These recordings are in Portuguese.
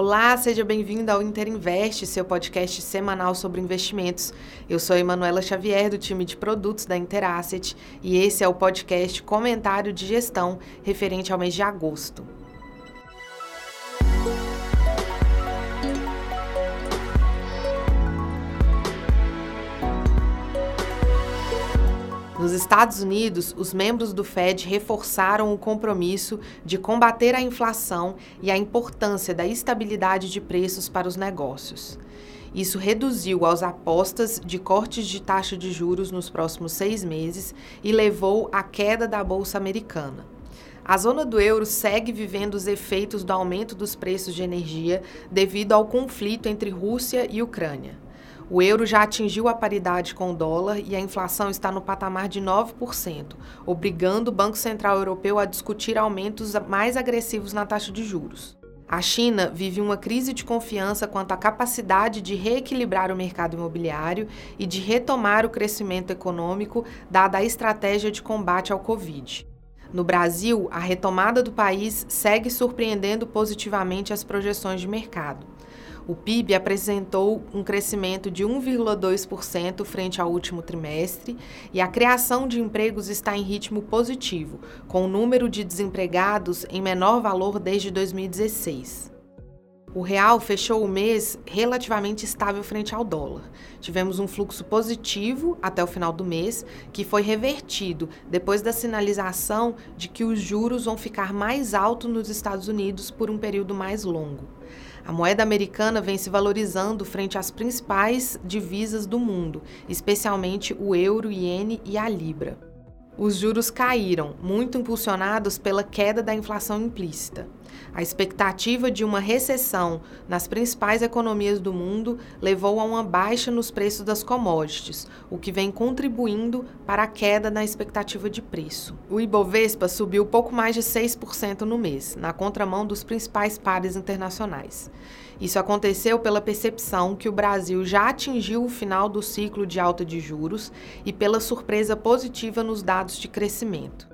Olá, seja bem-vindo ao Interinvest, seu podcast semanal sobre investimentos. Eu sou a Emanuela Xavier, do time de produtos da Interasset, e esse é o podcast Comentário de Gestão referente ao mês de agosto. Nos Estados Unidos, os membros do Fed reforçaram o compromisso de combater a inflação e a importância da estabilidade de preços para os negócios. Isso reduziu as apostas de cortes de taxa de juros nos próximos seis meses e levou à queda da Bolsa Americana. A zona do euro segue vivendo os efeitos do aumento dos preços de energia devido ao conflito entre Rússia e Ucrânia. O euro já atingiu a paridade com o dólar e a inflação está no patamar de 9%, obrigando o Banco Central Europeu a discutir aumentos mais agressivos na taxa de juros. A China vive uma crise de confiança quanto à capacidade de reequilibrar o mercado imobiliário e de retomar o crescimento econômico, dada a estratégia de combate ao Covid. No Brasil, a retomada do país segue surpreendendo positivamente as projeções de mercado. O PIB apresentou um crescimento de 1,2% frente ao último trimestre e a criação de empregos está em ritmo positivo, com o número de desempregados em menor valor desde 2016. O real fechou o mês relativamente estável frente ao dólar. Tivemos um fluxo positivo até o final do mês, que foi revertido depois da sinalização de que os juros vão ficar mais altos nos Estados Unidos por um período mais longo. A moeda americana vem se valorizando frente às principais divisas do mundo, especialmente o euro, iene e a libra. Os juros caíram, muito impulsionados pela queda da inflação implícita. A expectativa de uma recessão nas principais economias do mundo levou a uma baixa nos preços das commodities, o que vem contribuindo para a queda na expectativa de preço. O Ibovespa subiu pouco mais de 6% no mês, na contramão dos principais pares internacionais. Isso aconteceu pela percepção que o Brasil já atingiu o final do ciclo de alta de juros e pela surpresa positiva nos dados de crescimento.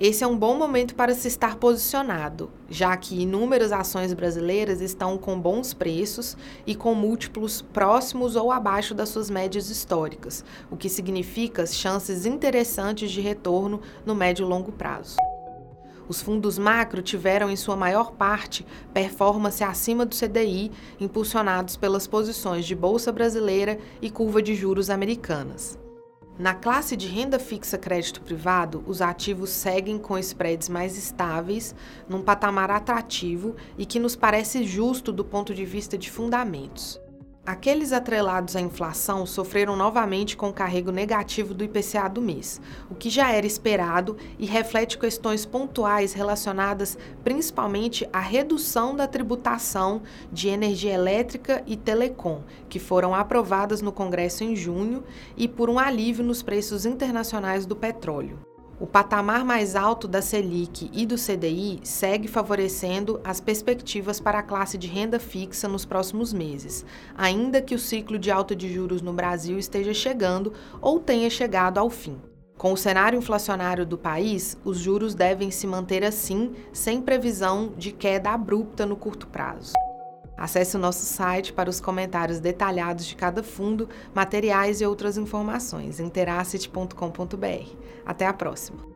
Esse é um bom momento para se estar posicionado, já que inúmeras ações brasileiras estão com bons preços e com múltiplos próximos ou abaixo das suas médias históricas, o que significa chances interessantes de retorno no médio e longo prazo. Os fundos macro tiveram, em sua maior parte, performance acima do CDI, impulsionados pelas posições de Bolsa Brasileira e curva de juros americanas. Na classe de renda fixa crédito privado, os ativos seguem com spreads mais estáveis, num patamar atrativo e que nos parece justo do ponto de vista de fundamentos. Aqueles atrelados à inflação sofreram novamente com o carrego negativo do IPCA do mês, o que já era esperado e reflete questões pontuais relacionadas principalmente à redução da tributação de energia elétrica e telecom, que foram aprovadas no Congresso em junho, e por um alívio nos preços internacionais do petróleo. O patamar mais alto da Selic e do CDI segue favorecendo as perspectivas para a classe de renda fixa nos próximos meses, ainda que o ciclo de alta de juros no Brasil esteja chegando ou tenha chegado ao fim. Com o cenário inflacionário do país, os juros devem se manter assim, sem previsão de queda abrupta no curto prazo. Acesse o nosso site para os comentários detalhados de cada fundo, materiais e outras informações, interasset.com.br. Até a próxima!